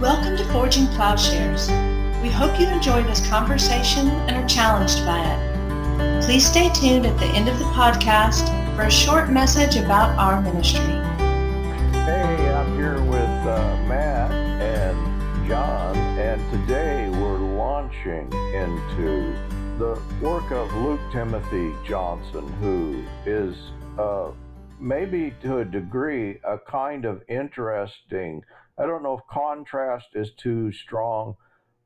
Welcome to Forging Plowshares. We hope you enjoy this conversation and are challenged by it. Please stay tuned at the end of the podcast for a short message about our ministry. Hey, I'm here with uh, Matt and John, and today we're launching into the work of Luke Timothy Johnson, who is uh, maybe to a degree a kind of interesting. I don't know if contrast is too strong,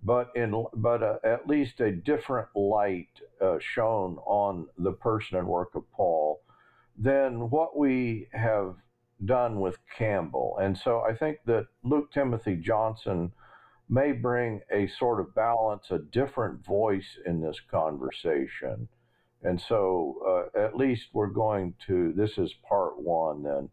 but in but uh, at least a different light uh, shown on the person and work of Paul than what we have done with Campbell. And so I think that Luke Timothy Johnson may bring a sort of balance, a different voice in this conversation. And so, uh, at least we're going to, this is part one then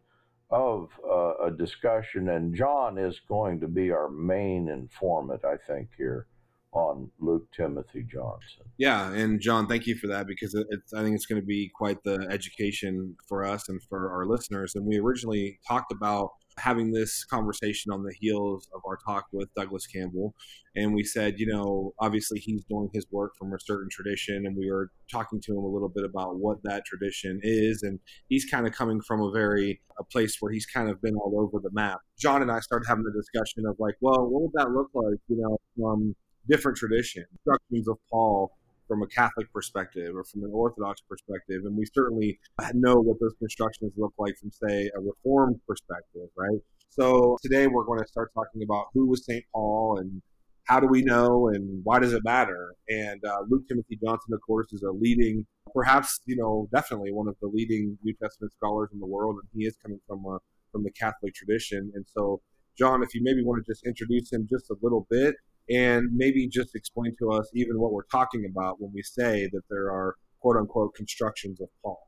of uh, a discussion. And John is going to be our main informant, I think, here on Luke Timothy Johnson. Yeah, and John, thank you for that because I think it's going to be quite the education for us and for our listeners. And we originally talked about having this conversation on the heels of our talk with Douglas Campbell. And we said, you know, obviously he's doing his work from a certain tradition, and we were talking to him a little bit about what that tradition is. And he's kind of coming from a very a place where he's kind of been all over the map. John and I started having a discussion of like, well, what would that look like, you know, from different traditions, instructions of Paul from a Catholic perspective or from an Orthodox perspective. And we certainly know what those constructions look like from, say, a Reformed perspective, right? So today we're going to start talking about who was St. Paul and how do we know and why does it matter? And uh, Luke Timothy Johnson, of course, is a leading, perhaps, you know, definitely one of the leading New Testament scholars in the world. And he is coming from a, from the Catholic tradition. And so, John, if you maybe want to just introduce him just a little bit and maybe just explain to us even what we're talking about when we say that there are quote unquote constructions of Paul.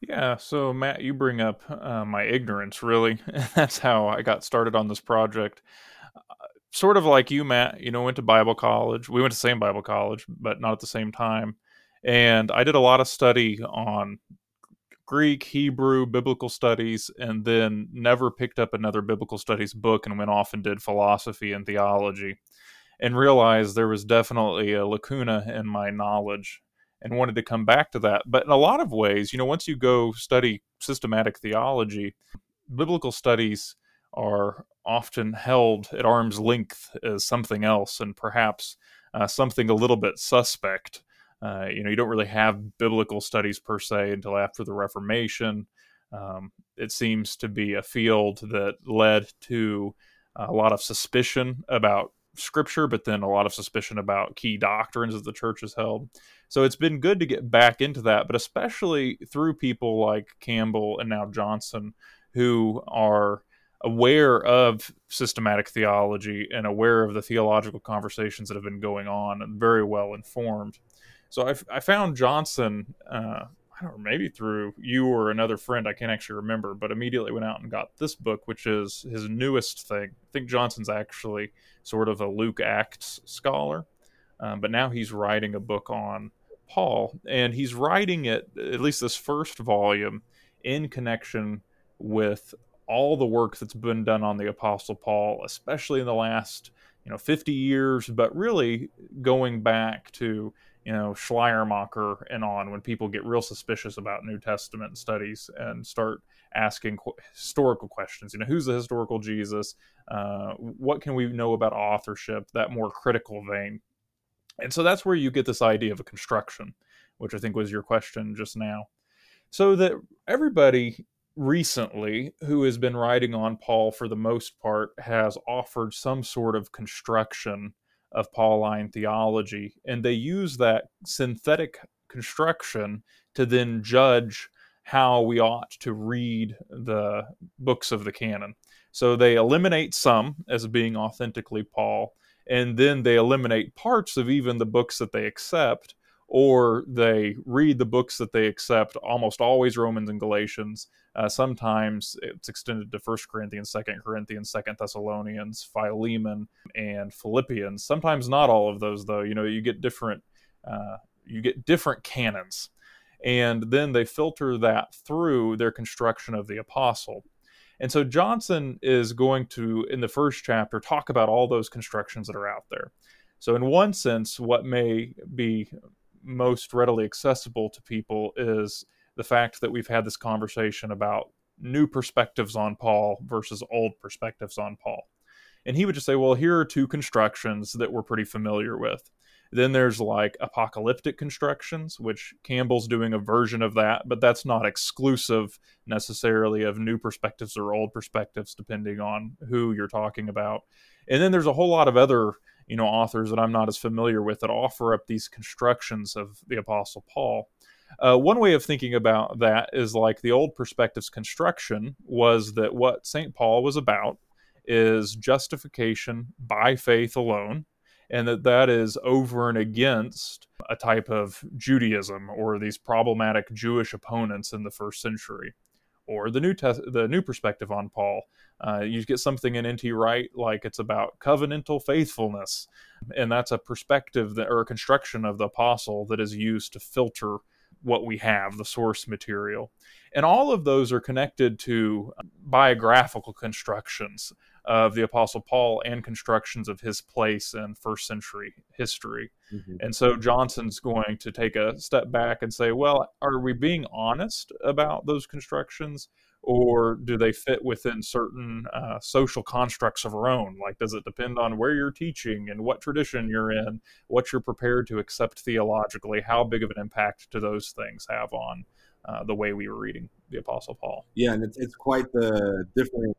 Yeah, so Matt, you bring up uh, my ignorance, really. That's how I got started on this project. Uh, sort of like you, Matt, you know, went to Bible college. We went to the same Bible college, but not at the same time. And I did a lot of study on Greek, Hebrew, biblical studies, and then never picked up another biblical studies book and went off and did philosophy and theology and realized there was definitely a lacuna in my knowledge and wanted to come back to that. But in a lot of ways, you know, once you go study systematic theology, biblical studies are often held at arm's length as something else and perhaps uh, something a little bit suspect. Uh, you know, you don't really have biblical studies per se until after the Reformation. Um, it seems to be a field that led to a lot of suspicion about scripture, but then a lot of suspicion about key doctrines that the church has held. So it's been good to get back into that, but especially through people like Campbell and now Johnson, who are aware of systematic theology and aware of the theological conversations that have been going on and very well informed. So I, I found Johnson uh, I don't know, maybe through you or another friend, I can't actually remember, but immediately went out and got this book, which is his newest thing. I think Johnson's actually sort of a Luke Acts scholar, um, but now he's writing a book on Paul, and he's writing it, at least this first volume, in connection with all the work that's been done on the Apostle Paul, especially in the last you know 50 years, but really going back to you know Schleiermacher and on when people get real suspicious about New Testament studies and start asking qu- historical questions. You know, who's the historical Jesus? Uh, what can we know about authorship? That more critical vein. And so that's where you get this idea of a construction, which I think was your question just now. So that everybody recently who has been writing on Paul for the most part has offered some sort of construction of Pauline theology, and they use that synthetic construction to then judge how we ought to read the books of the canon. So they eliminate some as being authentically Paul, and then they eliminate parts of even the books that they accept, or they read the books that they accept, almost always Romans and Galatians, uh, sometimes it's extended to First Corinthians, Second Corinthians, Second Thessalonians, Philemon, and Philippians. Sometimes not all of those, though. You know, you get different uh, you get different canons, and then they filter that through their construction of the apostle. And so Johnson is going to, in the first chapter, talk about all those constructions that are out there. So, in one sense, what may be most readily accessible to people is the fact that we've had this conversation about new perspectives on Paul versus old perspectives on Paul. And he would just say, well, here are two constructions that we're pretty familiar with. Then there's like apocalyptic constructions, which Campbell's doing a version of that, but that's not exclusive necessarily of new perspectives or old perspectives, depending on who you're talking about. And then there's a whole lot of other, you know, authors that I'm not as familiar with that offer up these constructions of the Apostle Paul. Uh, one way of thinking about that is like the old perspectives construction was that what St. Paul was about is justification by faith alone and that that is over and against a type of Judaism or these problematic Jewish opponents in the first century, or the new the new perspective on Paul. Uh, you get something in N.T. Wright like it's about covenantal faithfulness, and that's a perspective that, or a construction of the apostle that is used to filter what we have, the source material. And all of those are connected to biographical constructions of the Apostle Paul and constructions of his place in first century history. Mm-hmm. And so Johnson's going to take a step back and say, well, are we being honest about those constructions? Or do they fit within certain uh, social constructs of our own? Like, does it depend on where you're teaching and what tradition you're in, what you're prepared to accept theologically? How big of an impact do those things have on uh, the way we were reading the Apostle Paul? Yeah, and it's, it's quite the different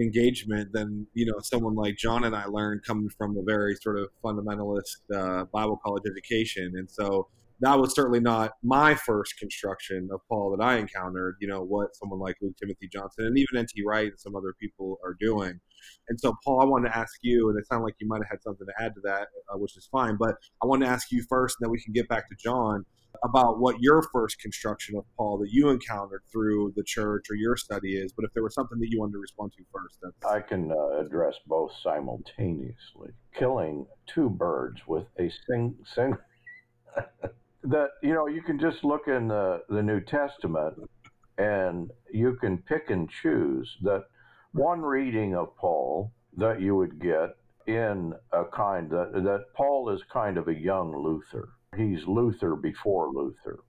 engagement than you know someone like John and I learned coming from a very sort of fundamentalist uh, Bible college education, and so that was certainly not my first construction of Paul that I encountered. You know what someone like Luke Timothy Johnson and even N.T. Wright and some other people are doing. And so, Paul, I wanted to ask you, and it sounded like you might have had something to add to that, uh, which is fine. But I want to ask you first, and then we can get back to John about what your first construction of Paul that you encountered through the church or your study is. But if there was something that you wanted to respond to first, that's... I can uh, address both simultaneously. Killing two birds with a sing sing. that you know you can just look in the the New Testament and you can pick and choose that one reading of Paul that you would get in a kind that that Paul is kind of a young Luther he's Luther before Luther.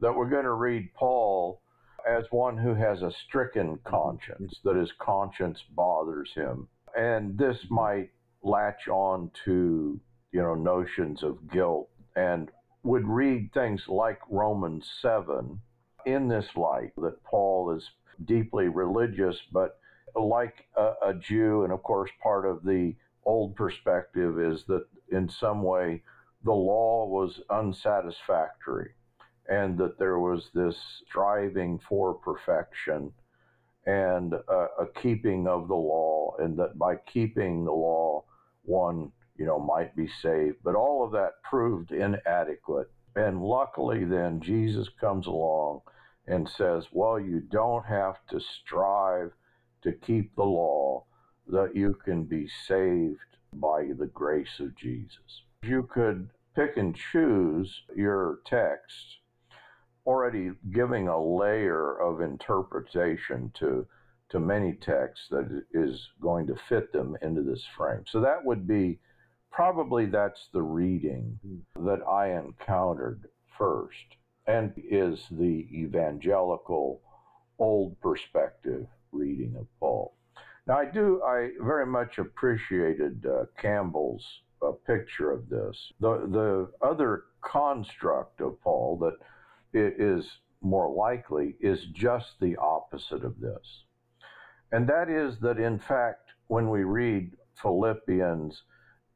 That we're going to read Paul as one who has a stricken conscience, that his conscience bothers him. And this might latch on to, you know, notions of guilt and would read things like Romans 7 in this light that Paul is deeply religious, but like a, a Jew, and of course, part of the old perspective is that in some way the law was unsatisfactory and that there was this striving for perfection and a, keeping of the law, and that by keeping the law, one you know might be saved. But all of that proved inadequate. And luckily, then Jesus comes along and says, "Well, you don't have to strive to keep the law; that you can be saved by the grace of Jesus." You could pick and choose your text, already giving a layer of interpretation to to many texts that is going to fit them into this frame. So that would be probably that's the reading that I encountered first and is the evangelical old perspective reading of Paul. Now I do I very much appreciated uh, Campbell's a picture of this. The the other construct of Paul that is more likely is just the opposite of this. And that is that in fact when we read Philippians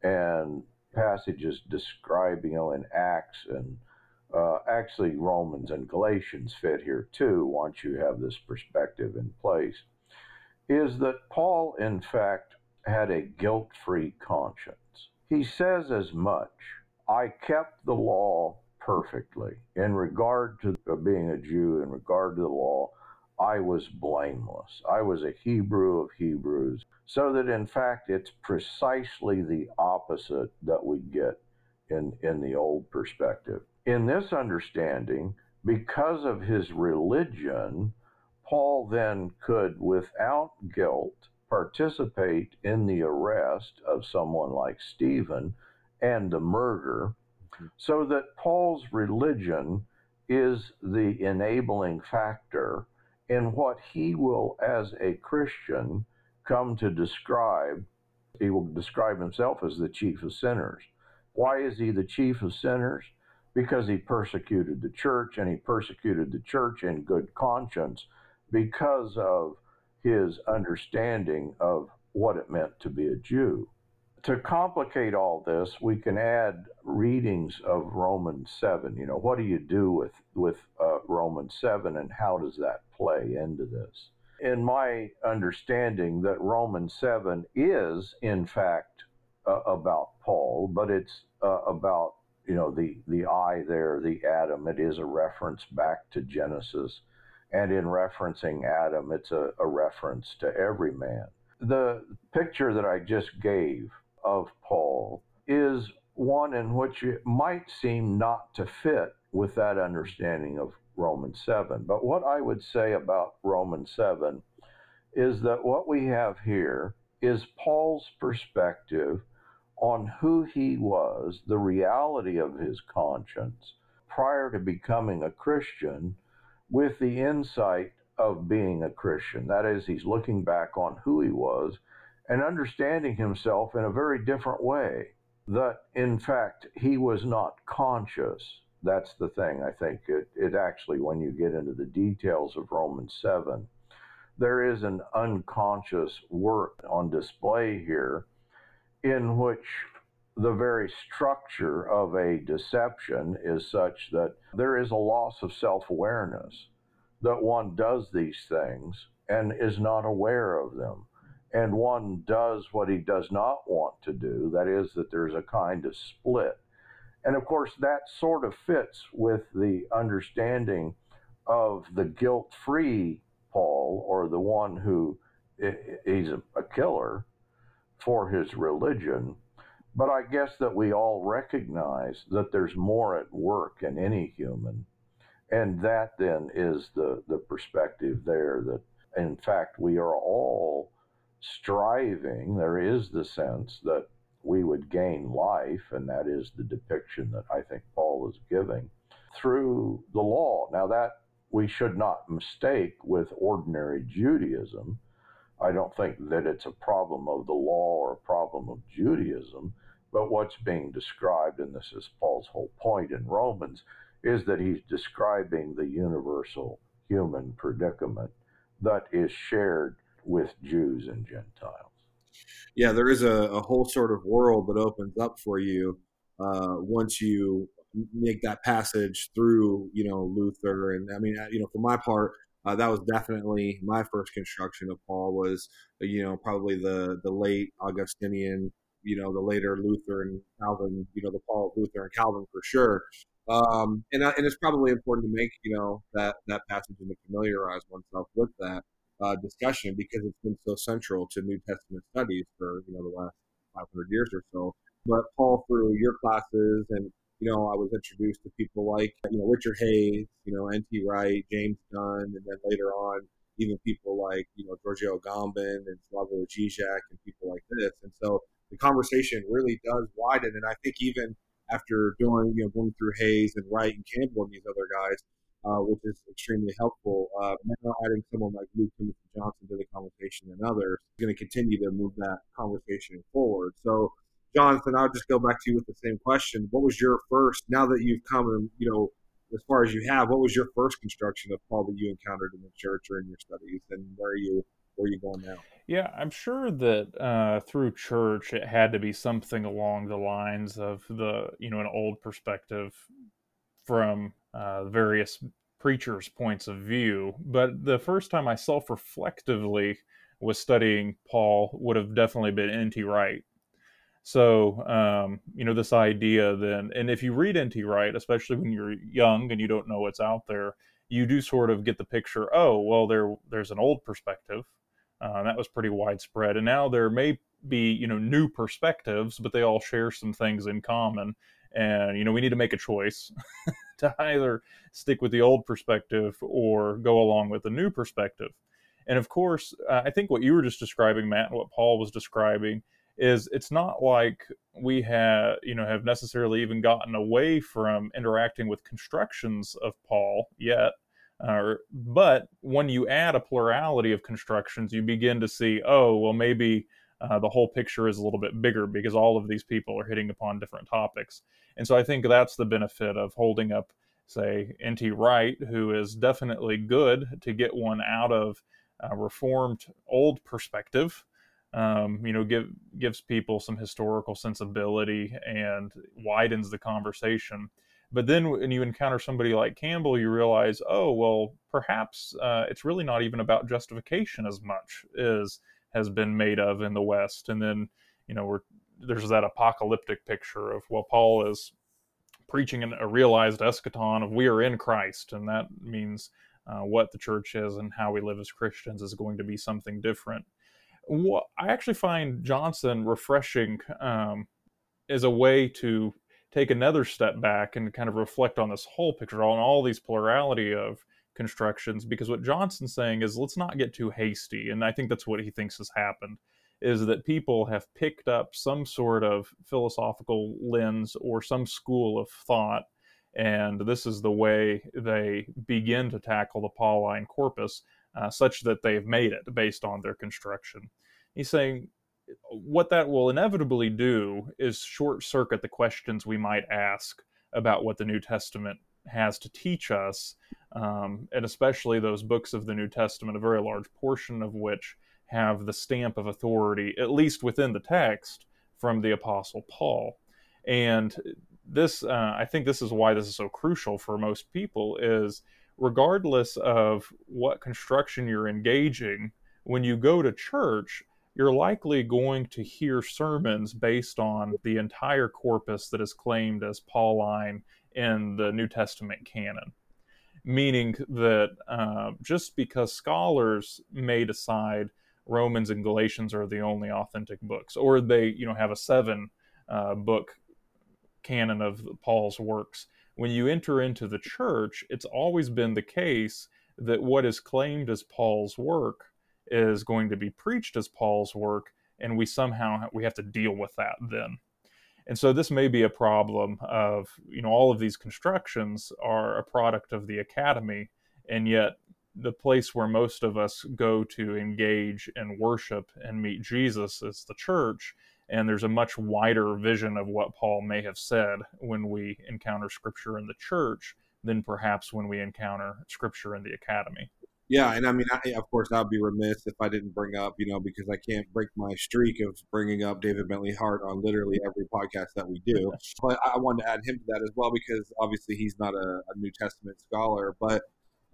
and passages describing you know in Acts and uh, actually Romans and Galatians fit here too once you have this perspective in place is that Paul in fact had a guilt-free conscience he says as much. I kept the law perfectly. In regard to being a Jew, in regard to the law, I was blameless. I was a Hebrew of Hebrews. So that in fact, it's precisely the opposite that we get in, in the old perspective. In this understanding, because of his religion, Paul then could, without guilt, participate in the arrest of someone like Stephen and the murder, mm-hmm. so that Paul's religion is the enabling factor in what he will, as a Christian, come to describe. He will describe himself as the chief of sinners. Why is he the chief of sinners? Because he persecuted the church and he persecuted the church in good conscience because of his understanding of what it meant to be a Jew. To complicate all this, we can add readings of Romans 7. You know, what do you do with, with uh, Romans 7 and how does that play into this? In my understanding, that Romans 7 is, in fact, uh, about Paul, but it's uh, about you know the the I there, the Adam. It is a reference back to Genesis, and in referencing Adam, it's a, a reference to every man. The picture that I just gave of Paul is one in which it might seem not to fit with that understanding of Romans 7. But what I would say about Romans 7 is that what we have here is Paul's perspective on who he was, the reality of his conscience prior to becoming a Christian, with the insight of being a Christian. That is, he's looking back on who he was and understanding himself in a very different way. That, in fact, he was not conscious. That's the thing, I think. It, it actually, when you get into the details of Romans 7, there is an unconscious work on display here in which the very structure of a deception is such that there is a loss of self awareness, that one does these things and is not aware of them. And one does what he does not want to do, that is, that there's a kind of split. And of course, that sort of fits with the understanding of the guilt free Paul, or the one who he's a killer for his religion. But I guess that we all recognize that there's more at work in any human. And that then is the, the perspective there that, in fact, we are all striving. There is the sense that we would gain life, and that is the depiction that I think Paul is giving through the law. Now, that we should not mistake with ordinary Judaism I don't think that it's a problem of the law or a problem of Judaism, but what's being described, and this is Paul's whole point in Romans, is that he's describing the universal human predicament that is shared with Jews and Gentiles. Yeah, there is a, a whole sort of world that opens up for you uh, once you make that passage through, you know, Luther. And I mean, you know, for my part, uh, that was definitely my first construction of Paul was, you know, probably the the late Augustinian, you know, the later Luther and Calvin, you know, the Paul of Luther and Calvin for sure. Um, and and it's probably important to make you know that that passage and to familiarize oneself with that uh, discussion because it's been so central to New Testament studies for you know the last 500 years or so. But Paul, through your classes and you know, I was introduced to people like, you know, Richard Hays, you know, N.T. Wright, James Dunn, and then later on, even people like, you know, Giorgio Agamben and Slavoj Žižek and people like this. And so the conversation really does widen. And I think even after doing, you know, going through Hays and Wright and Campbell and these other guys, uh, which is extremely helpful. Uh, now adding someone like Luke Timothy Johnson to the conversation and others is going to continue to move that conversation forward. So Jonathan, I'll just go back to you with the same question. What was your first, now that you've come, and, you know, as far as you have, what was your first construction of Paul that you encountered in the church or in your studies, and where you, where are you going now? Yeah, I'm sure that uh, through church it had to be something along the lines of the, you know, an old perspective from uh, various preachers' points of view. But the first time I self-reflectively was studying Paul would have definitely been N.T. Wright so, um, you know, this idea then, and if you read N.T. Wright, especially when you're young and you don't know what's out there, you do sort of get the picture. Oh, well, there there's an old perspective uh, that was pretty widespread, and now there may be you know new perspectives, but they all share some things in common. and you know we need to make a choice to either stick with the old perspective or go along with the new perspective and of course uh, i think what you were just describing matt and what paul was describing is it's not like we have you know have necessarily even gotten away from interacting with constructions of paul yet uh, but when you add a plurality of constructions you begin to see oh well maybe uh, the whole picture is a little bit bigger because all of these people are hitting upon different topics. And so I think that's the benefit of holding up, say, N.T. Wright, who is definitely good to get one out of a reformed old perspective. Um, you know, give, gives people some historical sensibility and widens the conversation. But then when you encounter somebody like Campbell, you realize, oh, well, perhaps uh, it's really not even about justification as much as has been made of in the West. And then, you know, there's that apocalyptic picture of, well, Paul is preaching a realized eschaton of we are in Christ. And that means uh, what the church is and how we live as Christians is going to be something different. What I actually find Johnson refreshing um, as a way to take another step back and kind of reflect on this whole picture, on all these plurality of constructions because what Johnson's saying is let's not get too hasty and I think that's what he thinks has happened is that people have picked up some sort of philosophical lens or some school of thought and this is the way they begin to tackle the Pauline corpus uh, such that they've made it based on their construction. He's saying what that will inevitably do is short circuit the questions we might ask about what the New Testament has to teach us, um, and especially those books of the New Testament, a very large portion of which have the stamp of authority, at least within the text, from the Apostle Paul. And this, uh, I think, this is why this is so crucial for most people. Is regardless of what construction you're engaging, when you go to church, you're likely going to hear sermons based on the entire corpus that is claimed as Pauline in the New Testament canon. Meaning that uh, just because scholars may decide Romans and Galatians are the only authentic books, or they, you know, have a seven uh, book canon of Paul's works, when you enter into the church, it's always been the case that what is claimed as Paul's work is going to be preached as Paul's work, and we somehow we have to deal with that then. And so this may be a problem of, you know, all of these constructions are a product of the academy, and yet the place where most of us go to engage and worship and meet Jesus is the church. And there's a much wider vision of what Paul may have said when we encounter scripture in the church than perhaps when we encounter scripture in the academy. Yeah, and I mean, I, of course, I'd be remiss if I didn't bring up, you know, because I can't break my streak of bringing up David Bentley Hart on literally every podcast that we do. But I wanted to add him to that as well because obviously he's not a, a New Testament scholar, but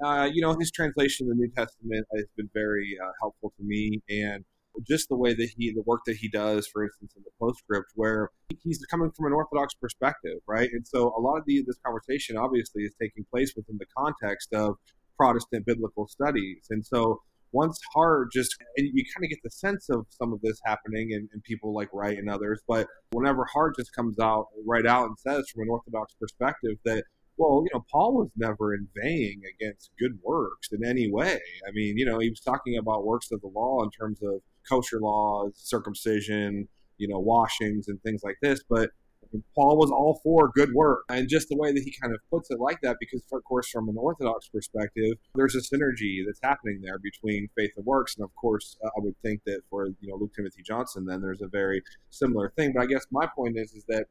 uh, you know, his translation of the New Testament has been very uh, helpful to me, and just the way that he, the work that he does, for instance, in the postscript, where he's coming from an Orthodox perspective, right? And so a lot of the, this conversation obviously is taking place within the context of Protestant biblical studies. And so once Hart just, and you kind of get the sense of some of this happening and, in, people like Wright and others, but whenever Hart just comes out right out and says from an Orthodox perspective that, well, you know, Paul was never inveighing against good works in any way. I mean, you know, he was talking about works of the law in terms of kosher laws, circumcision, you know, washings and things like this, but Paul was all for good work. And just the way that he kind of puts it like that, because, of course, from an Orthodox perspective, there's a synergy that's happening there between faith and works. And, of course, uh, I would think that for, you know, Luke Timothy Johnson, then there's a very similar thing. But I guess my point is, is that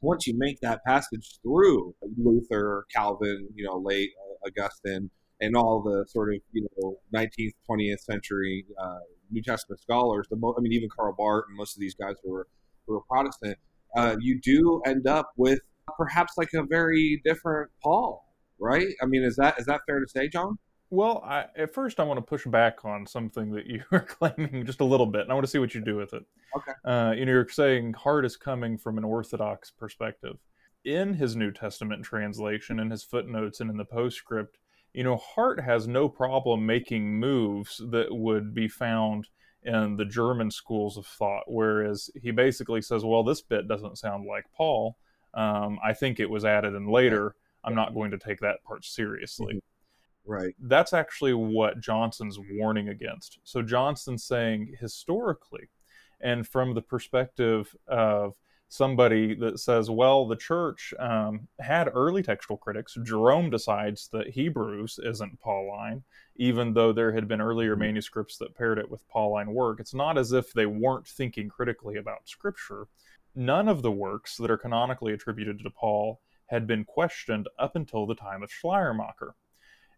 once you make that passage through Luther, Calvin, you know, late uh, Augustine, and all the sort of, you know, 19th, 20th century uh, New Testament scholars, the mo- I mean, even Karl Barth and most of these guys who were, who were Protestant, uh, you do end up with perhaps like a very different Paul, right? I mean, is that is that fair to say, John? Well, I, at first, I want to push back on something that you were claiming just a little bit, and I want to see what you do with it. Okay. Uh, you know, you're saying Hart is coming from an Orthodox perspective. In his New Testament translation, in his footnotes, and in the postscript, you know, Hart has no problem making moves that would be found in the German schools of thought, whereas he basically says, well, this bit doesn't sound like Paul. Um, I think it was added in later. I'm not going to take that part seriously. Mm-hmm. Right. That's actually what Johnson's warning against. So Johnson's saying historically, and from the perspective of somebody that says, well, the church um, had early textual critics. Jerome decides that Hebrews isn't Pauline, even though there had been earlier mm-hmm. manuscripts that paired it with Pauline work. It's not as if they weren't thinking critically about Scripture. None of the works that are canonically attributed to Paul had been questioned up until the time of Schleiermacher.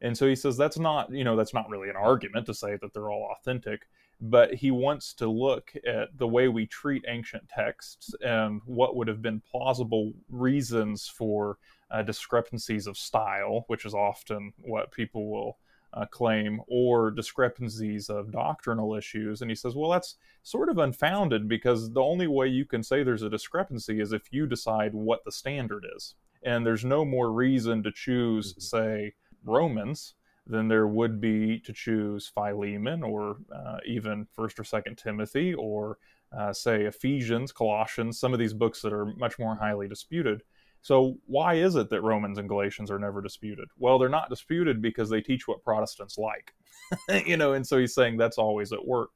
And so he says that's not, you know, that's not really an argument to say that they're all authentic but he wants to look at the way we treat ancient texts and what would have been plausible reasons for uh, discrepancies of style, which is often what people will uh, claim, or discrepancies of doctrinal issues. And he says, well, that's sort of unfounded because the only way you can say there's a discrepancy is if you decide what the standard is. And there's no more reason to choose, mm-hmm. say, Romans than there would be to choose Philemon or uh, even First or Second Timothy or uh, say Ephesians, Colossians, some of these books that are much more highly disputed. So why is it that Romans and Galatians are never disputed? Well, they're not disputed because they teach what Protestants like, you know. And so he's saying that's always at work.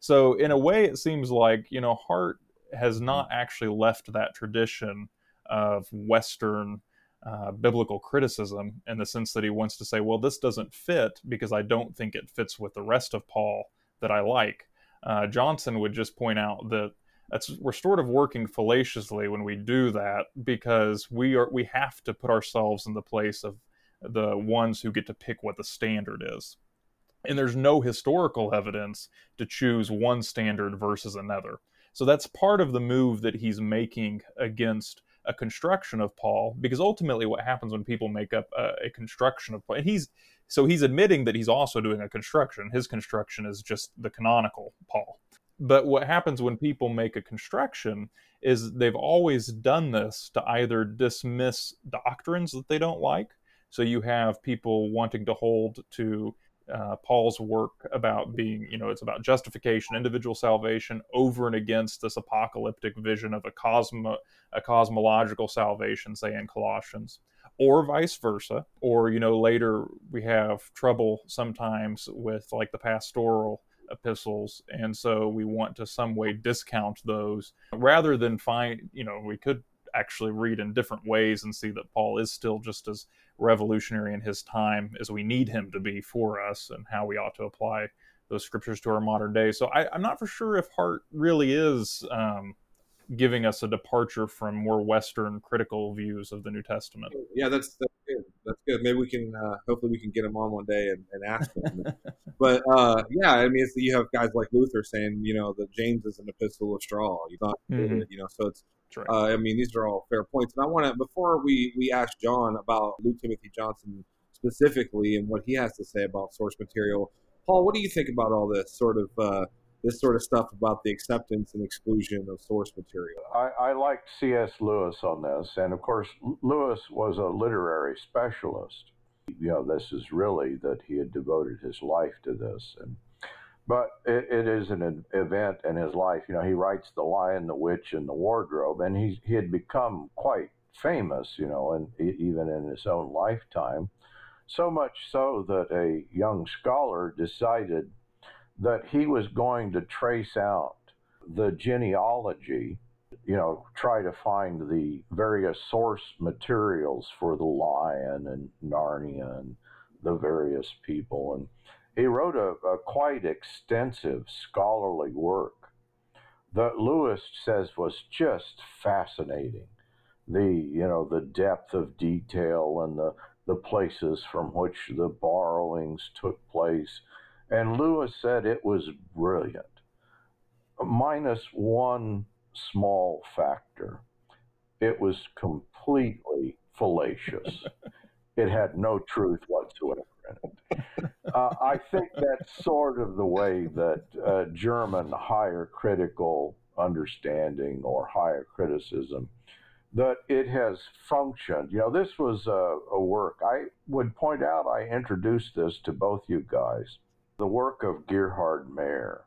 So in a way, it seems like you know Hart has not actually left that tradition of Western uh, biblical criticism in the sense that he wants to say, well, this doesn't fit because I don't think it fits with the rest of Paul that I like. Uh, Johnson would just point out that that's we're sort of working fallaciously when we do that because we are we have to put ourselves in the place of the ones who get to pick what the standard is. And there's no historical evidence to choose one standard versus another. So that's part of the move that he's making against a construction of Paul, because ultimately what happens when people make up a, a construction of Paul, and he's so he's admitting that he's also doing a construction. His construction is just the canonical Paul. But what happens when people make a construction is they've always done this to either dismiss doctrines that they don't like. So you have people wanting to hold to uh, Paul's work about being, you know, it's about justification, individual salvation, over and against this apocalyptic vision of a cosmo, a cosmological salvation, say in Colossians, or vice versa. Or you know, later we have trouble sometimes with like the pastoral epistles, and so we want to some way discount those rather than find, you know, we could actually read in different ways and see that Paul is still just as revolutionary in his time as we need him to be for us and how we ought to apply those scriptures to our modern day. So I, am not for sure if Hart really is um, giving us a departure from more Western critical views of the New Testament. Yeah, that's that's good. That's good. Maybe we can uh, hopefully we can get him on one day and, and ask him. but uh, yeah, I mean, you have guys like Luther saying, you know, that James is an epistle of straw. You thought, mm-hmm. you know, so it's Uh, I mean, these are all fair points. And I want to, before we, we ask John about Luke Timothy Johnson specifically and what he has to say about source material, Paul, what do you think about all this sort of uh, this sort of stuff about the acceptance and exclusion of source material? I, I liked C.S. Lewis on this, and of course, Lewis was a literary specialist. You know, this is really that he had devoted his life to this, and but it, it is an event in his life. You know, he writes The Lion, the Witch, and the Wardrobe, and he, he had become quite famous, you know, and even in his own lifetime. So much so that a young scholar decided that he was going to trace out the genealogy, you know, try to find the various source materials for the lion and Narnia and the various people. And he wrote a, a quite extensive scholarly work that Lewis says was just fascinating. The you know the depth of detail and the the places from which the borrowings took place, and Lewis said it was brilliant, minus one small factor. It was completely fallacious. it had no truth whatsoever in it. Uh, I think that's sort of the way that uh, German higher critical understanding or higher criticism that it has functioned. You know, this was a, a, work I would point out. I introduced this to both you guys. The work of Gerhard Maier,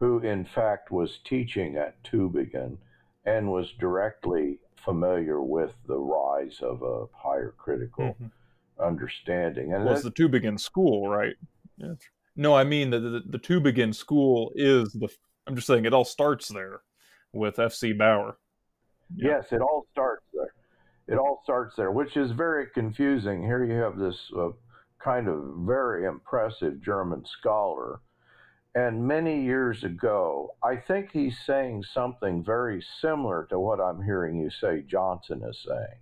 who in fact was teaching at Tübingen and was directly familiar with the rise of a higher critical mm-hmm. understanding. And was the Tübingen school, right? Yeah. No, I mean the, the the Tübingen school is the. I'm just saying it all starts there with F.C. Baur. Yeah. Yes, it all starts there. It all starts there, which is very confusing. Here you have this uh, kind of very impressive German scholar and many years ago, I think he's saying something very similar to what I'm hearing you say Johnson is saying.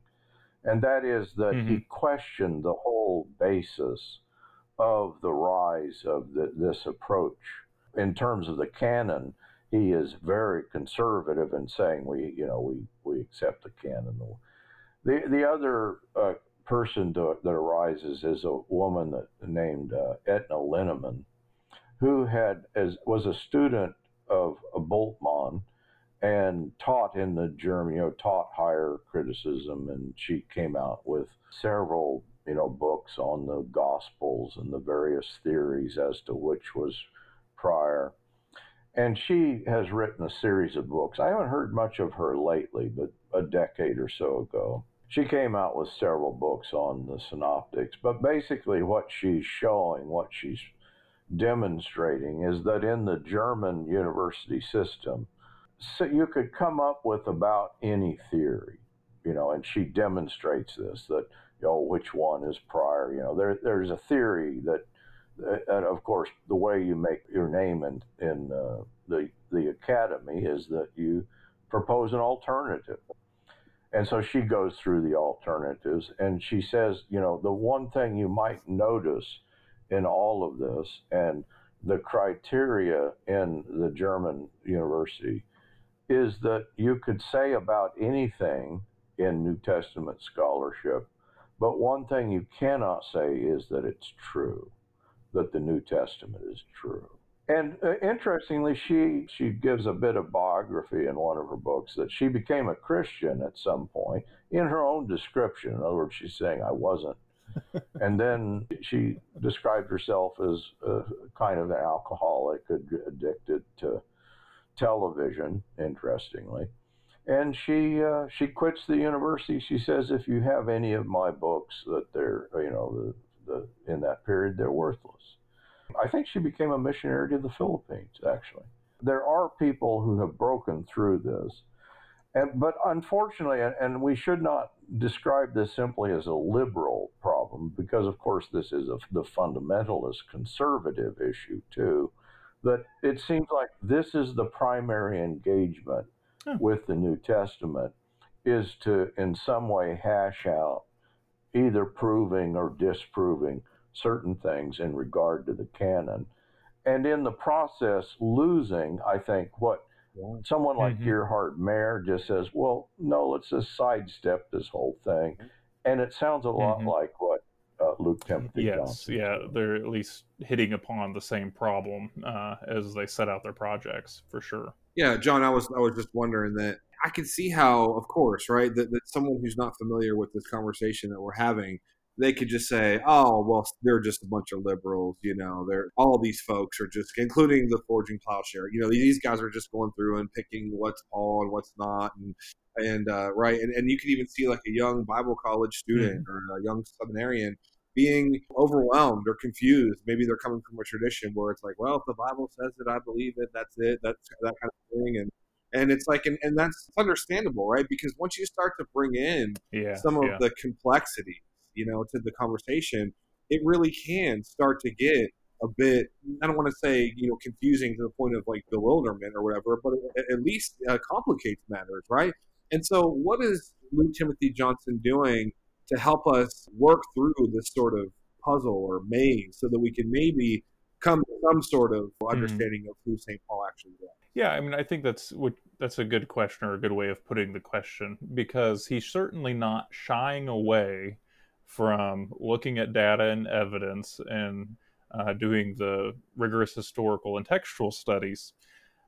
And that is that mm-hmm. he questioned the whole basis of the rise of the, this approach. In terms of the canon, he is very conservative in saying we, you know, we, we accept the canon. The, the other uh, person to, that arises is a woman that, named uh, Eta Linnemann who had as was a student of, Bultmann and taught in the German, you know, taught higher criticism, and she came out with several, you know, books on the Gospels and the various theories as to which was prior. And she has written a series of books. I haven't heard much of her lately, but a decade or so ago. She came out with several books on the synoptics, but basically what she's showing, what she's demonstrating is that in the German university system, so you could come up with about any theory, you know, and she demonstrates this that, you know, which one is prior. You know, there, there's a theory that, and of course, the way you make your name in, in uh, the, the academy is that you propose an alternative. And so she goes through the alternatives and she says, you know, the one thing you might notice in all of this. And the criteria in the German university is that you could say about anything in New Testament scholarship, but one thing you cannot say is that it's true, that the New Testament is true. And uh, interestingly, she she gives a bit of biography in one of her books that she became a Christian at some point in her own description. In other words, she's saying I wasn't and then she described herself as a kind of an alcoholic, addicted to television, interestingly. And she uh, she quits the university. She says, if you have any of my books, that they're you know the, the in that period they're worthless. I think she became a missionary to the Philippines. Actually, there are people who have broken through this and, but unfortunately, and we should not describe this simply as a liberal problem, because of course this is a, the fundamentalist conservative issue too. That it seems like this is the primary engagement with the New Testament is to, in some way, hash out either proving or disproving certain things in regard to the canon. And in the process, losing, I think, what Someone like mm-hmm. Gerhard Maier just says, well, no, let's just sidestep this whole thing. And it sounds a lot mm-hmm. like what uh, Luke Timothy yes, Johnson. yeah, they're at least hitting upon the same problem uh, as they set out their projects for sure. Yeah, John, I was I was just wondering that I can see how, of course, right, that, that someone who's not familiar with this conversation that we're having they could just say, "Oh, well, they're just a bunch of liberals," you know. They're all these folks are just, including the forging plowshare. You know, these guys are just going through and picking what's Paul and what's not, and and uh, right, and, and you could even see like a young Bible college student mm-hmm. or a young seminarian being overwhelmed or confused. Maybe they're coming from a tradition where it's like, well, if the Bible says it, I believe it. That's it. That's that kind of thing, and and it's like and, and that's understandable right because once you start to bring in yeah, some of yeah. the complexity you know, to the conversation, it really can start to get a bit i don't want to say you know confusing to the point of like bewilderment or whatever but at least uh, complicates matters right and so what is luke timothy johnson doing to help us work through this sort of puzzle or maze so that we can maybe come to some sort of mm-hmm. understanding mm. of who st paul actually was yeah i mean i think that's what that's a good question or a good way of putting the question because he's certainly not shying away from looking at data and evidence and uh, doing the rigorous historical and textual studies.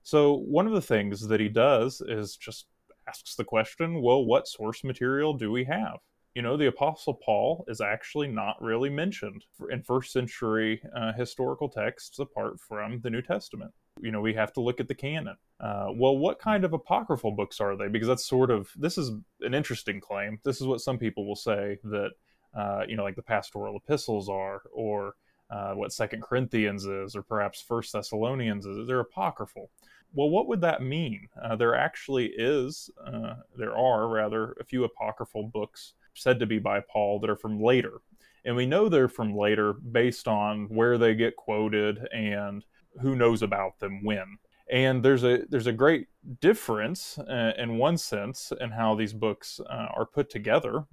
So, one of the things that he does is just asks the question well, what source material do we have? You know, the Apostle Paul is actually not really mentioned in first century uh, historical texts apart from the New Testament. you know, we have to look at the canon. Uh, well, what kind of apocryphal books are they? Because that's sort of this is an interesting claim. This is what some people will say that uh, you know, like the pastoral epistles are, or uh, what Second Corinthians is, or perhaps First Thessalonians is. They're apocryphal. Well, what would that mean? Uh, there actually is, uh, there are rather, a few apocryphal books said to be by Paul that are from later. And we know they're from later based on where they get quoted and who knows about them when. And there's a there's a great difference uh, in one sense in how these books uh, are put together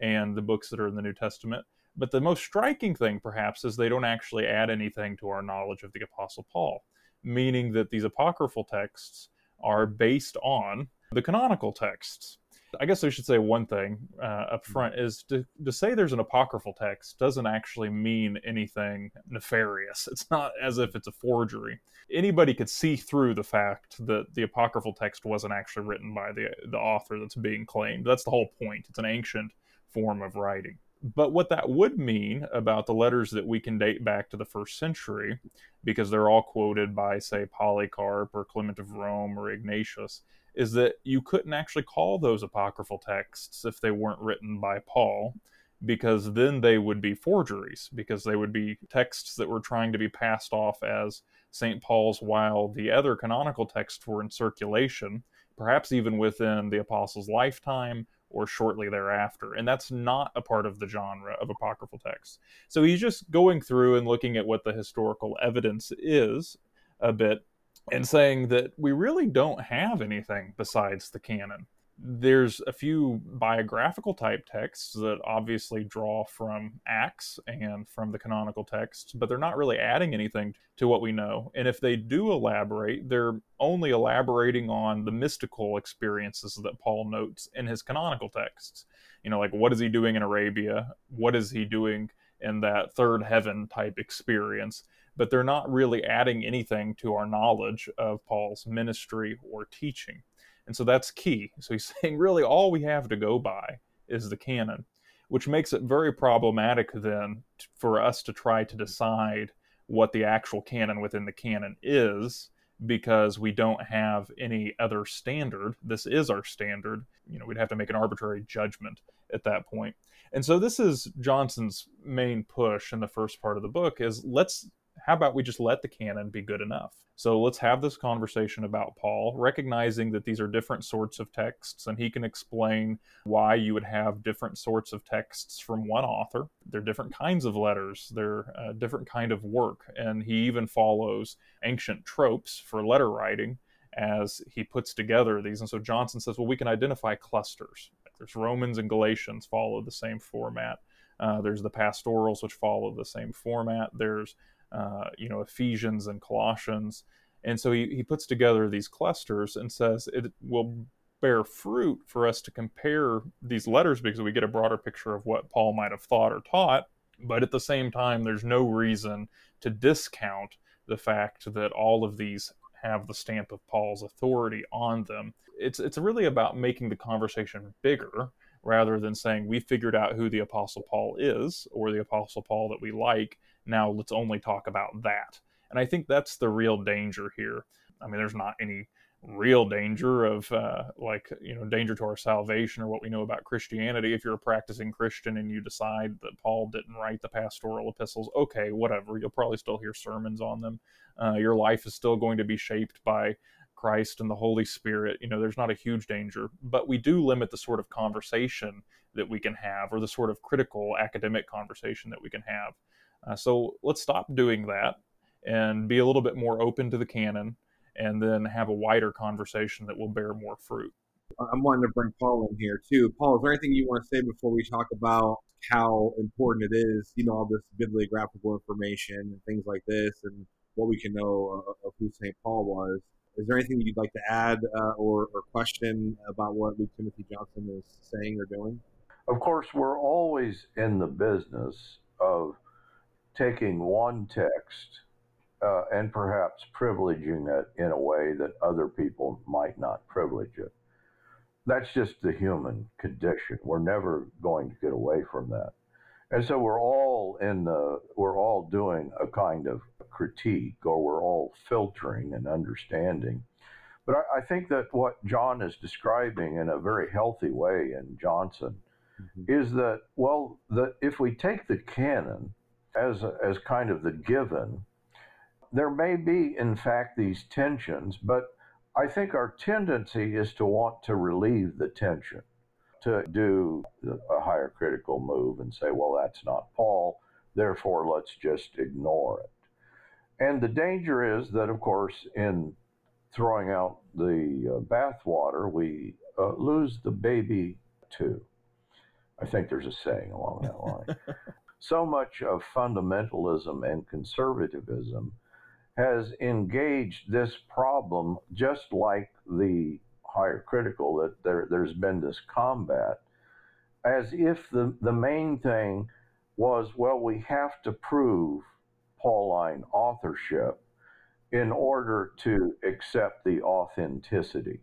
and the books that are in the New Testament. But the most striking thing, perhaps, is they don't actually add anything to our knowledge of the Apostle Paul, meaning that these apocryphal texts are based on the canonical texts. I guess I should say one thing uh, up front is to, to say there's an apocryphal text doesn't actually mean anything nefarious. It's not as if it's a forgery. Anybody could see through the fact that the apocryphal text wasn't actually written by the the author that's being claimed. That's the whole point. It's an ancient form of writing. But what that would mean about the letters that we can date back to the first century, because they're all quoted by, say, Polycarp or Clement of Rome or Ignatius, is that you couldn't actually call those apocryphal texts if they weren't written by Paul, because then they would be forgeries, because they would be texts that were trying to be passed off as St. Paul's while the other canonical texts were in circulation, perhaps even within the apostle's lifetime or shortly thereafter. And that's not a part of the genre of apocryphal texts. So he's just going through and looking at what the historical evidence is a bit and saying that we really don't have anything besides the canon there's a few biographical type texts that obviously draw from Acts and from the canonical texts, but they're not really adding anything to what we know. And if they do elaborate, they're only elaborating on the mystical experiences that Paul notes in his canonical texts. You know, like what is he doing in Arabia? What is he doing in that third heaven type experience? But they're not really adding anything to our knowledge of Paul's ministry or teaching. And so that's key. So he's saying really all we have to go by is the canon, which makes it very problematic then for us to try to decide what the actual canon within the canon is because we don't have any other standard. This is our standard. You know, we'd have to make an arbitrary judgment at that point. And so this is Johnson's main push in the first part of the book is let's how about we just let the canon be good enough? So let's have this conversation about Paul, recognizing that these are different sorts of texts, and he can explain why you would have different sorts of texts from one author. They're different kinds of letters, they're a different kind of work, and he even follows ancient tropes for letter writing as he puts together these. And so Johnson says, well, we can identify clusters. There's Romans and Galatians follow the same format. Uh, there's the pastorals, which follow the same format. There's uh, you know, Ephesians and Colossians. And so he, he puts together these clusters and says it will bear fruit for us to compare these letters because we get a broader picture of what Paul might have thought or taught. But at the same time, there's no reason to discount the fact that all of these have the stamp of Paul's authority on them. It's it's really about making the conversation bigger rather than saying we figured out who the apostle Paul is or the apostle Paul that we like now let's only talk about that. And I think that's the real danger here. I mean, there's not any real danger of uh, like you know danger to our salvation or what we know about christianity. If you're a practicing christian and you decide that paul didn't write the pastoral epistles okay whatever. You'll probably still hear sermons on them. Uh, your life is still going to be shaped by christ and the holy spirit. You know there's not a huge danger but we do limit the sort of conversation that we can have or the sort of critical academic conversation that we can have uh, so let's stop doing that and be a little bit more open to the canon and then have a wider conversation that will bear more fruit. I'm wanting to bring Paul in here too. Paul, is there anything you want to say before we talk about how important it is, you know, all this bibliographical information and things like this and what we can know of who St. Paul was? Is there anything you'd like to add uh, or, or question about what Luke Timothy Johnson is saying or doing? Of course, we're always in the business of taking one text uh, and perhaps privileging it in a way that other people might not privilege it. That's just the human condition. We're never going to get away from that. And so we're all in the, we're all doing a kind of critique or we're all filtering and understanding. But I, I think that what John is describing in a very healthy way in Johnson mm-hmm. is that, well, that if we take the canon as, as kind of the given, there may be, in fact, these tensions, but I think our tendency is to want to relieve the tension, to do a higher critical move and say, well, that's not Paul, therefore let's just ignore it. And the danger is that, of course, in throwing out the uh, bathwater, we uh, lose the baby too. I think there's a saying along that line. so much of fundamentalism and conservatism has engaged this problem just like the higher critical that there, there's been this combat as if the, the main thing was well we have to prove pauline authorship in order to accept the authenticity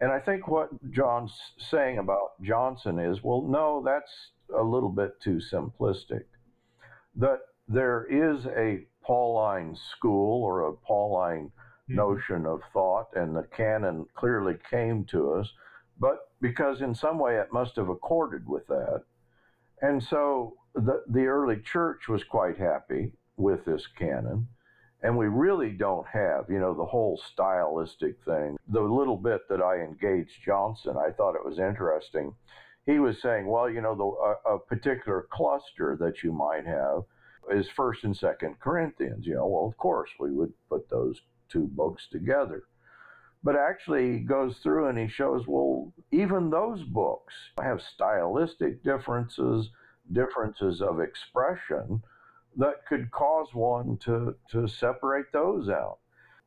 and i think what john's saying about johnson is well no that's a little bit too simplistic that there is a Pauline school or a Pauline mm-hmm. notion of thought, and the canon clearly came to us, but because in some way it must have accorded with that. And so the, the early church was quite happy with this canon. And we really don't have, you know, the whole stylistic thing. The little bit that I engaged Johnson, I thought it was interesting. He was saying, well, you know, the, a, a particular cluster that you might have is First and Second Corinthians. You know, well, of course we would put those two books together. But actually, he goes through and he shows, well, even those books have stylistic differences, differences of expression that could cause one to, to separate those out.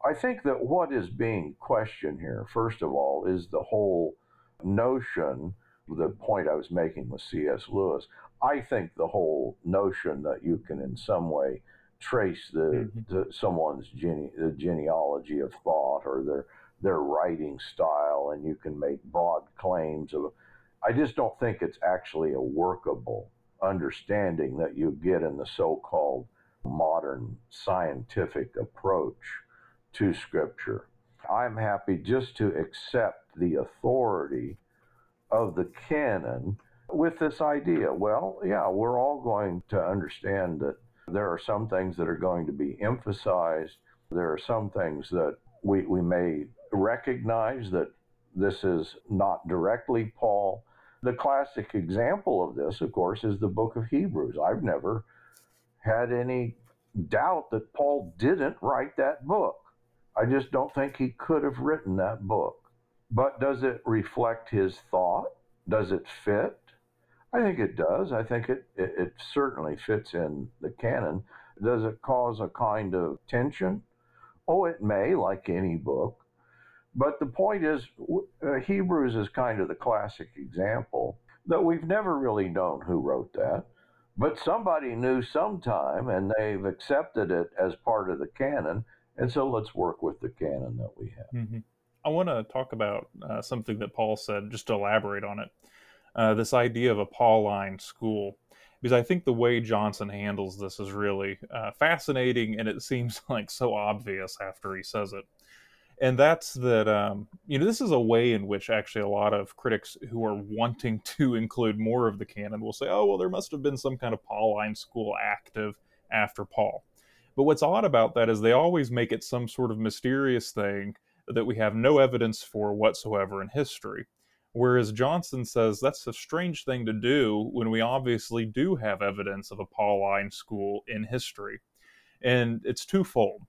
I think that what is being questioned here, first of all, is the whole notion, the point I was making with C.S. Lewis, I think the whole notion that you can in some way trace the, mm-hmm. the someone's gene, the genealogy of thought or their their writing style, and you can make broad claims of. I just don't think it's actually a workable understanding that you get in the so-called modern scientific approach to Scripture. I'm happy just to accept the authority of the canon with this idea. Well, yeah, we're all going to understand that there are some things that are going to be emphasized. There are some things that we, we may recognize that this is not directly Paul. The classic example of this, of course, is the book of Hebrews. I've never had any doubt that Paul didn't write that book. I just don't think he could have written that book. But does it reflect his thought? Does it fit? I think it does. I think it, it, it, certainly fits in the canon. Does it cause a kind of tension? Oh, it may, like any book. But the point is, uh, Hebrews is kind of the classic example that we've never really known who wrote that. But somebody knew sometime, and they've accepted it as part of the canon. And so let's work with the canon that we have. Mm-hmm. I want to talk about uh, something that Paul said, just to elaborate on it uh, this idea of a Pauline school. Because I think the way Johnson handles this is really uh, fascinating, and it seems like so obvious after he says it. And that's that, um, you know, this is a way in which actually a lot of critics who are wanting to include more of the canon will say, oh, well, there must have been some kind of Pauline school active after Paul. But what's odd about that is they always make it some sort of mysterious thing that we have no evidence for whatsoever in history. Whereas Johnson says that's a strange thing to do when we obviously do have evidence of a Pauline school in history. And it's twofold.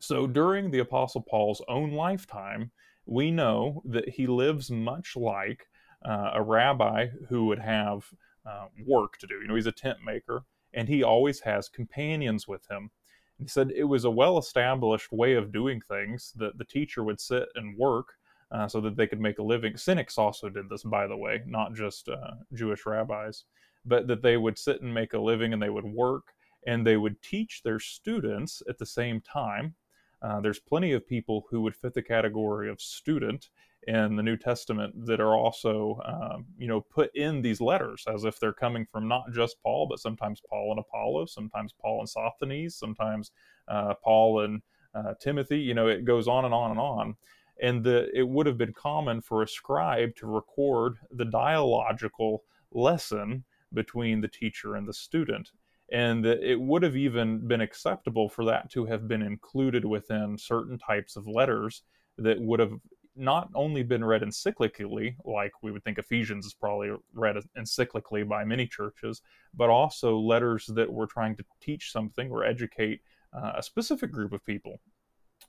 So during the Apostle Paul's own lifetime, we know that he lives much like uh, a rabbi who would have uh, work to do. You know, he's a tent maker, and he always has companions with him. He said it was a well established way of doing things that the teacher would sit and work uh, so that they could make a living. Cynics also did this, by the way, not just uh, Jewish rabbis, but that they would sit and make a living and they would work and they would teach their students at the same time. Uh, there's plenty of people who would fit the category of student in the New Testament that are also, um, you know, put in these letters as if they're coming from not just Paul, but sometimes Paul and Apollos, sometimes Paul and Sosthenes, sometimes uh, Paul and uh, Timothy. You know, it goes on and on and on. And the, it would have been common for a scribe to record the dialogical lesson between the teacher and the student. And that it would have even been acceptable for that to have been included within certain types of letters that would have not only been read encyclically, like we would think Ephesians is probably read encyclically by many churches, but also letters that were trying to teach something or educate uh, a specific group of people.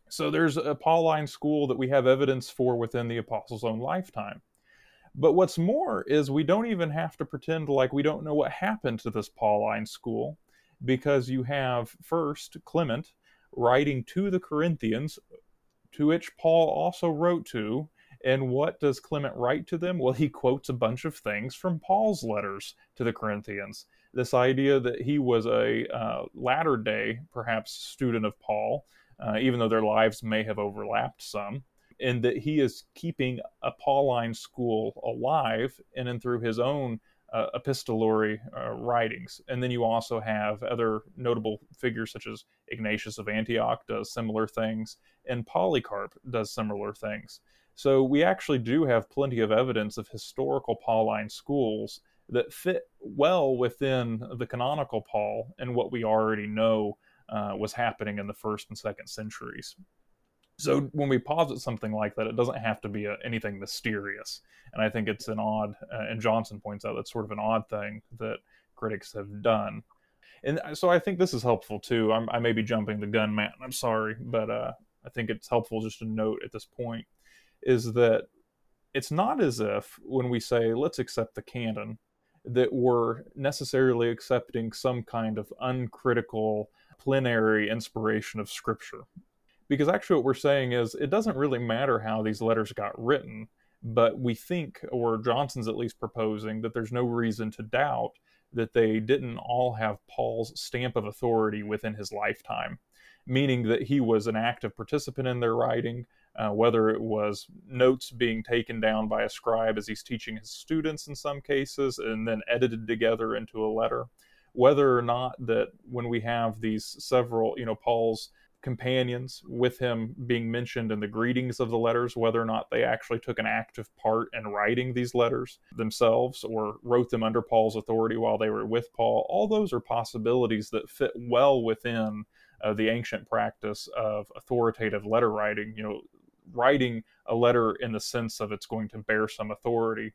So there's a Pauline school that we have evidence for within the apostles' own lifetime. But what's more is we don't even have to pretend like we don't know what happened to this Pauline school because you have first Clement writing to the Corinthians to which Paul also wrote to. And what does Clement write to them? Well, he quotes a bunch of things from Paul's letters to the Corinthians. This idea that he was a uh, latter day, perhaps, student of Paul, uh, even though their lives may have overlapped some, and that he is keeping a Pauline school alive in and through his own uh, epistolary uh, writings. And then you also have other notable figures such as Ignatius of Antioch does similar things, and Polycarp does similar things. So we actually do have plenty of evidence of historical Pauline schools that fit well within the canonical Paul and what we already know uh, was happening in the first and second centuries. So when we posit something like that, it doesn't have to be a, anything mysterious. And I think it's an odd, uh, and Johnson points out that's sort of an odd thing that critics have done. And so I think this is helpful too. I'm, i may be jumping the gun, Matt. I'm sorry, but uh, I think it's helpful just to note at this point is that it's not as if when we say let's accept the canon that we're necessarily accepting some kind of uncritical plenary inspiration of scripture because actually what we're saying is it doesn't really matter how these letters got written but we think or johnson's at least proposing that there's no reason to doubt that they didn't all have paul's stamp of authority within his lifetime meaning that he was an active participant in their writing uh, whether it was notes being taken down by a scribe as he's teaching his students in some cases and then edited together into a letter. Whether or not that when we have these several you know paul's companions with him being mentioned in the greetings of the letters, whether or not they actually took an active part in writing these letters themselves or wrote them under Paul's authority while they were with Paul. All those are possibilities that fit well within uh, the ancient practice of authoritative letter writing, you know, writing a letter in the sense of it's going to bear some authority.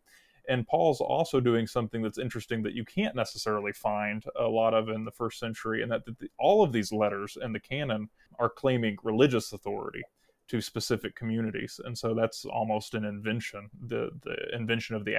And Paul's also doing something that's interesting that you can't necessarily find a lot of in the first century, and that the, all of these letters in the canon are claiming religious authority to specific communities. And so that's almost an invention, the, the invention of the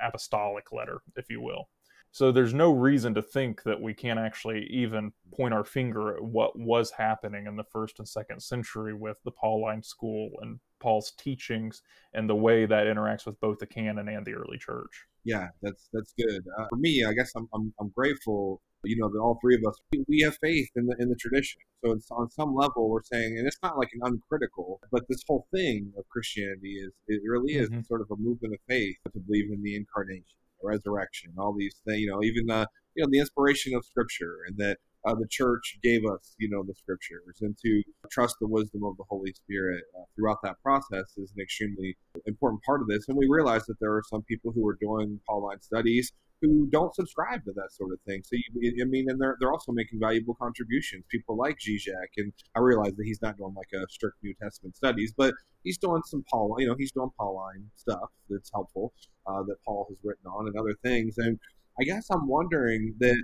apostolic letter, if you will. So there's no reason to think that we can't actually even point our finger at what was happening in the first and second century with the Pauline school and Paul's teachings and the way that interacts with both the canon and the early church. Yeah, that's that's good. Uh, for me, I guess I'm, I'm, I'm grateful. You know, that all three of us we have faith in the in the tradition. So it's on some level we're saying, and it's not like an uncritical, but this whole thing of Christianity is it really is mm-hmm. sort of a movement of faith to believe in the incarnation, the resurrection, all these things. You know, even the you know the inspiration of Scripture, and that uh, the church gave us, you know, the scriptures, and to trust the wisdom of the Holy Spirit uh, throughout that process is an extremely important part of this. And we realize that there are some people who are doing Pauline studies who don't subscribe to that sort of thing. So you, I mean, and they're they're also making valuable contributions. People like Zizek, and I realize that he's not doing like a strict New Testament studies, but he's doing some Paul, you know, he's doing Pauline stuff that's helpful uh, that Paul has written on and other things. And I guess I'm wondering that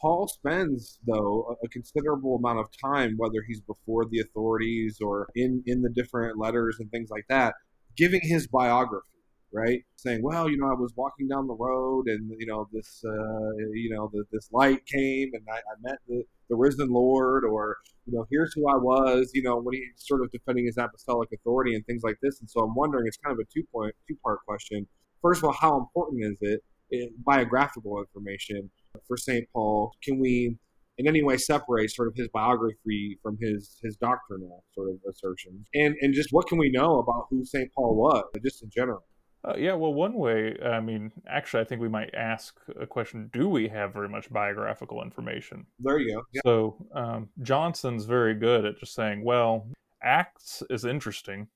Paul spends, though, a considerable amount of time, whether he's before the authorities or in, in the different letters and things like that, giving his biography, right? Saying, well, you know, I was walking down the road and, you know, this, uh, you know, the, this light came and I, I met the, the risen Lord, or, you know, here's who I was, you know, when he's sort of defending his apostolic authority and things like this. And so I'm wondering, it's kind of a two point, two part question. First of all, how important is it, it biographical information? For St. Paul? Can we in any way separate sort of his biography from his his doctrinal sort of assertions? And and just what can we know about who St. Paul was, just in general? Uh, yeah, well, one way, I mean, actually, I think we might ask a question do we have very much biographical information? There you go. Yeah. So um, Johnson's very good at just saying, well, Acts is interesting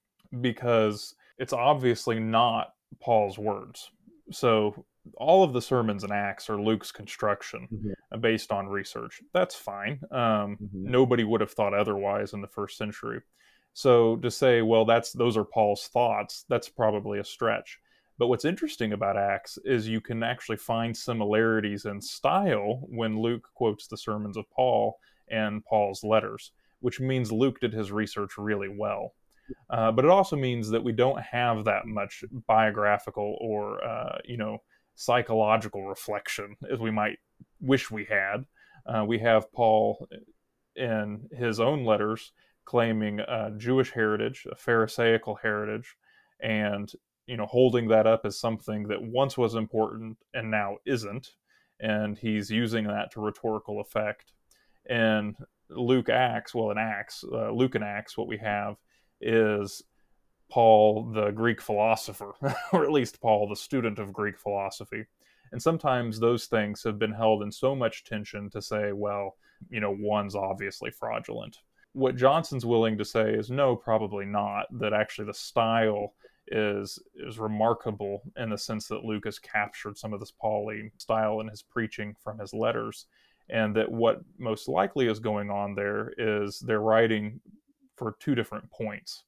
because it's obviously not Paul's words. So all of the sermons in Acts are Luke's construction mm-hmm. based on research. That's fine. Um, mm-hmm. Nobody would have thought otherwise in the first century. So to say, well, that's those are Paul's thoughts, that's probably a stretch. But what's interesting about Acts is you can actually find similarities in style when Luke quotes the sermons of Paul and Paul's letters, which means Luke did his research really well. Uh, but it also means that we don't have that much biographical or, uh, you know, psychological reflection as we might wish we had. Uh, we have Paul in his own letters claiming a Jewish heritage, a Pharisaical heritage, and you know holding that up as something that once was important and now isn't, and he's using that to rhetorical effect. And Luke Acts, well, in Acts, uh, Luke and Acts, what we have is Paul, the Greek philosopher, or at least Paul, the student of Greek philosophy. And sometimes those things have been held in so much tension to say, well, you know, one's obviously fraudulent what Johnson's willing to say is no, probably not. That actually the style is is remarkable in the sense that Luke has captured some of this Pauline style in his preaching from his letters, and that what most likely is going on there is they're writing for two different points.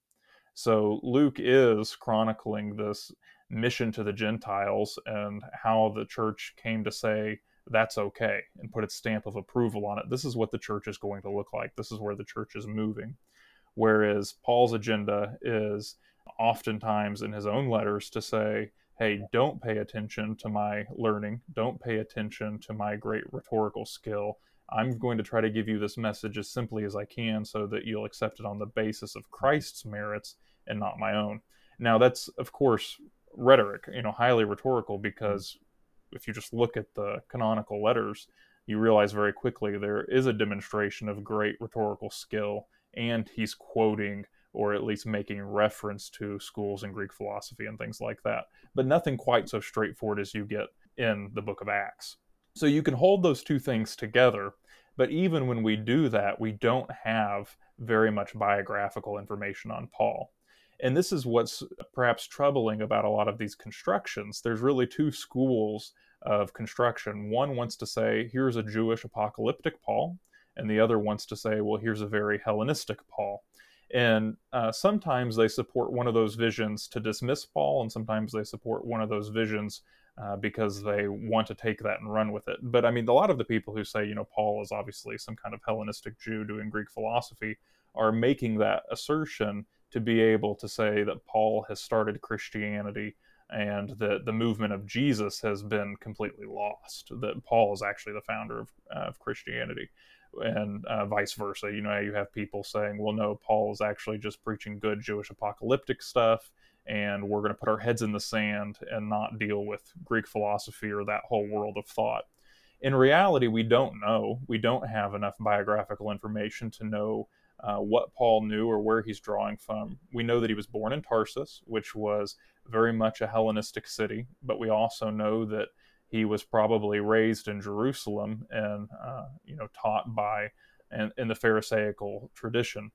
So Luke is chronicling this mission to the Gentiles and how the church came to say that's okay and put its stamp of approval on it. This is what the church is going to look like. This is where the church is moving. Whereas Paul's agenda is oftentimes in his own letters to say, hey, don't pay attention to my learning, don't pay attention to my great rhetorical skill. I'm going to try to give you this message as simply as I can so that you'll accept it on the basis of Christ's merits and not my own. Now, that's, of course, rhetoric, you know, highly rhetorical because if you just look at the canonical letters, you realize very quickly there is a demonstration of great rhetorical skill, and he's quoting or at least making reference to schools in Greek philosophy and things like that. But nothing quite so straightforward as you get in the book of Acts. So you can hold those two things together, but even when we do that, we don't have very much biographical information on Paul. And this is what's perhaps troubling about a lot of these constructions. There's really two schools of construction. One wants to say, here's a Jewish apocalyptic Paul, and the other wants to say, well, here's a very Hellenistic Paul. And uh, sometimes they support one of those visions to dismiss Paul, and sometimes they support one of those visions uh, because they want to take that and run with it. But I mean, a lot of the people who say, you know, Paul is obviously some kind of Hellenistic Jew doing Greek philosophy are making that assertion to be able to say that Paul has started Christianity and that the movement of Jesus has been completely lost, that Paul is actually the founder of, uh, of Christianity. And uh, vice versa. You know, you have people saying, well, no, Paul is actually just preaching good Jewish apocalyptic stuff, and we're going to put our heads in the sand and not deal with Greek philosophy or that whole world of thought. In reality, we don't know. We don't have enough biographical information to know uh, what Paul knew or where he's drawing from. We know that he was born in Tarsus, which was very much a Hellenistic city, but we also know that he was probably raised in Jerusalem and uh, you know taught by and in the Pharisaical tradition.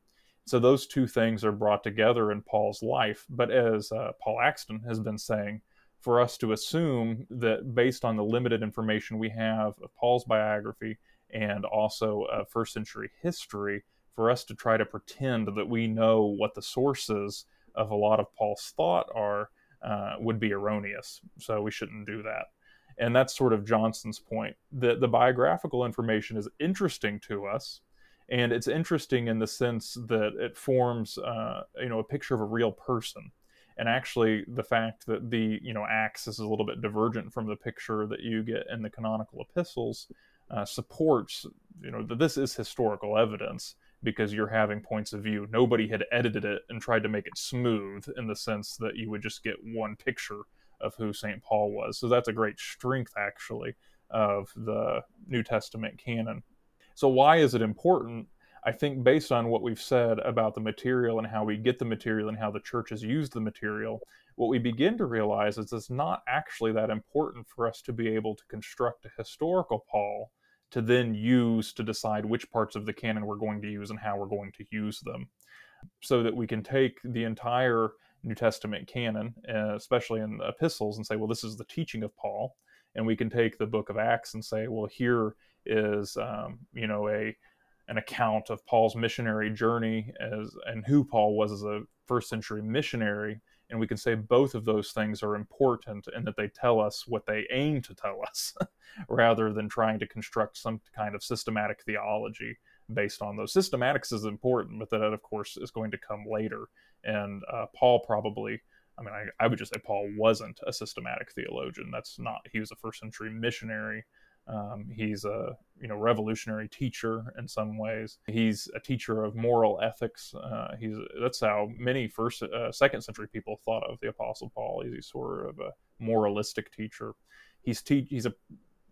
So those two things are brought together in Paul's life. But as uh, Paul Axton has been saying, for us to assume that based on the limited information we have of Paul's biography and also of first century history, for us to try to pretend that we know what the sources of a lot of Paul's thought are uh, would be erroneous. So we shouldn't do that. And that's sort of Johnson's point. that the biographical information is interesting to us, and it's interesting in the sense that it forms, uh, you know, a picture of a real person. And actually, the fact that the you know Acts is a little bit divergent from the picture that you get in the canonical epistles uh, supports, you know, that this is historical evidence because you're having points of view. Nobody had edited it and tried to make it smooth in the sense that you would just get one picture of who St. Paul was. So that's a great strength, actually, of the New Testament canon. So, why is it important? I think based on what we've said about the material and how we get the material and how the church has used the material, what we begin to realize is it's not actually that important for us to be able to construct a historical Paul to then use to decide which parts of the canon we're going to use and how we're going to use them. So that we can take the entire New Testament canon, uh, especially in the epistles, and say, well, this is the teaching of Paul. And we can take the book of Acts and say, well, here is, um, you know, a an account of Paul's missionary journey as and who Paul was as a first century missionary. And we can say both of those things are important and that they tell us what they aim to tell us rather than trying to construct some kind of systematic theology based on those. Systematics is important but that of course is going to come later. And uh, paul probably i mean I, I would just say paul wasn't a systematic theologian that's not he was a first century missionary um, he's a you know revolutionary teacher in some ways. He's a teacher of moral ethics. Uh, he's that's how many first uh, second century people thought of the Apostle Paul. He's sort of a moralistic teacher. He's te- he's a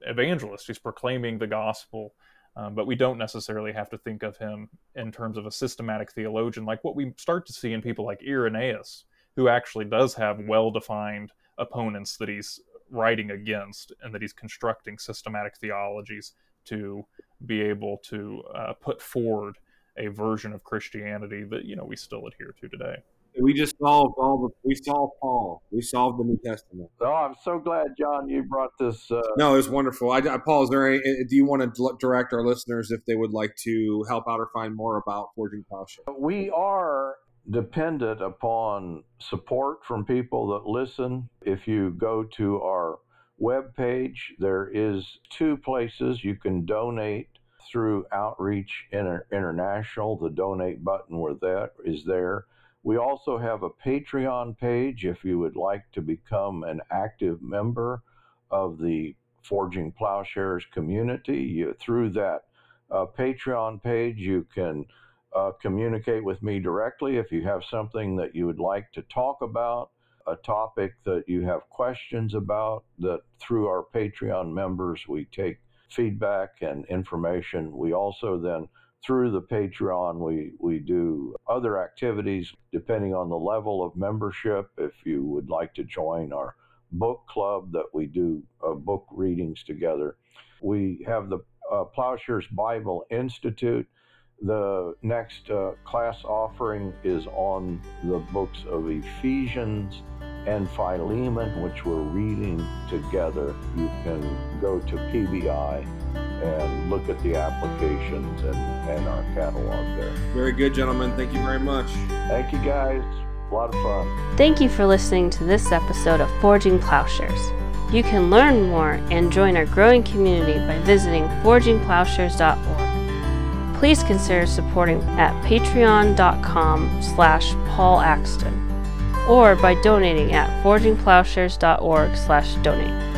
evangelist. He's proclaiming the gospel. Um, but we don't necessarily have to think of him in terms of a systematic theologian, like what we start to see in people like Irenaeus, who actually does have well defined opponents that he's writing against and that he's constructing systematic theologies to be able to uh, put forward a version of Christianity that you know we still adhere to today. We just solved all the. We solved Paul. We solved the New Testament. Oh, I'm so glad, John, you brought this. Uh... No, it's wonderful. I, I, Paul, is there any? Do you want to direct our listeners if they would like to help out or find more about Forging Plowshare? We are dependent upon support from people that listen. If you go to our web page, there is two places you can donate through Outreach Inter- International. The donate button where that is there. We also have a Patreon page if you would like to become an active member of the Forging Plowshares community. You, through that uh, Patreon page, you can uh, communicate with me directly if you have something that you would like to talk about, a topic that you have questions about, that through our Patreon members we take feedback and information. We also then through the Patreon, we, we do other activities depending on the level of membership. If you would like to join our book club, that we do uh, book readings together. We have the uh, Plowshares Bible Institute the next uh, class offering is on the books of Ephesians and Philemon, which we're reading together. You can go to PBI and look at the applications and, and our catalog there. Very good, gentlemen. Thank you very much. Thank you, guys. A lot of fun. Thank you for listening to this episode of Forging Plowshares. You can learn more and join our growing community by visiting forgingplowshares.org please consider supporting at patreon.com slash paul axton or by donating at forgingplowshares.org slash donate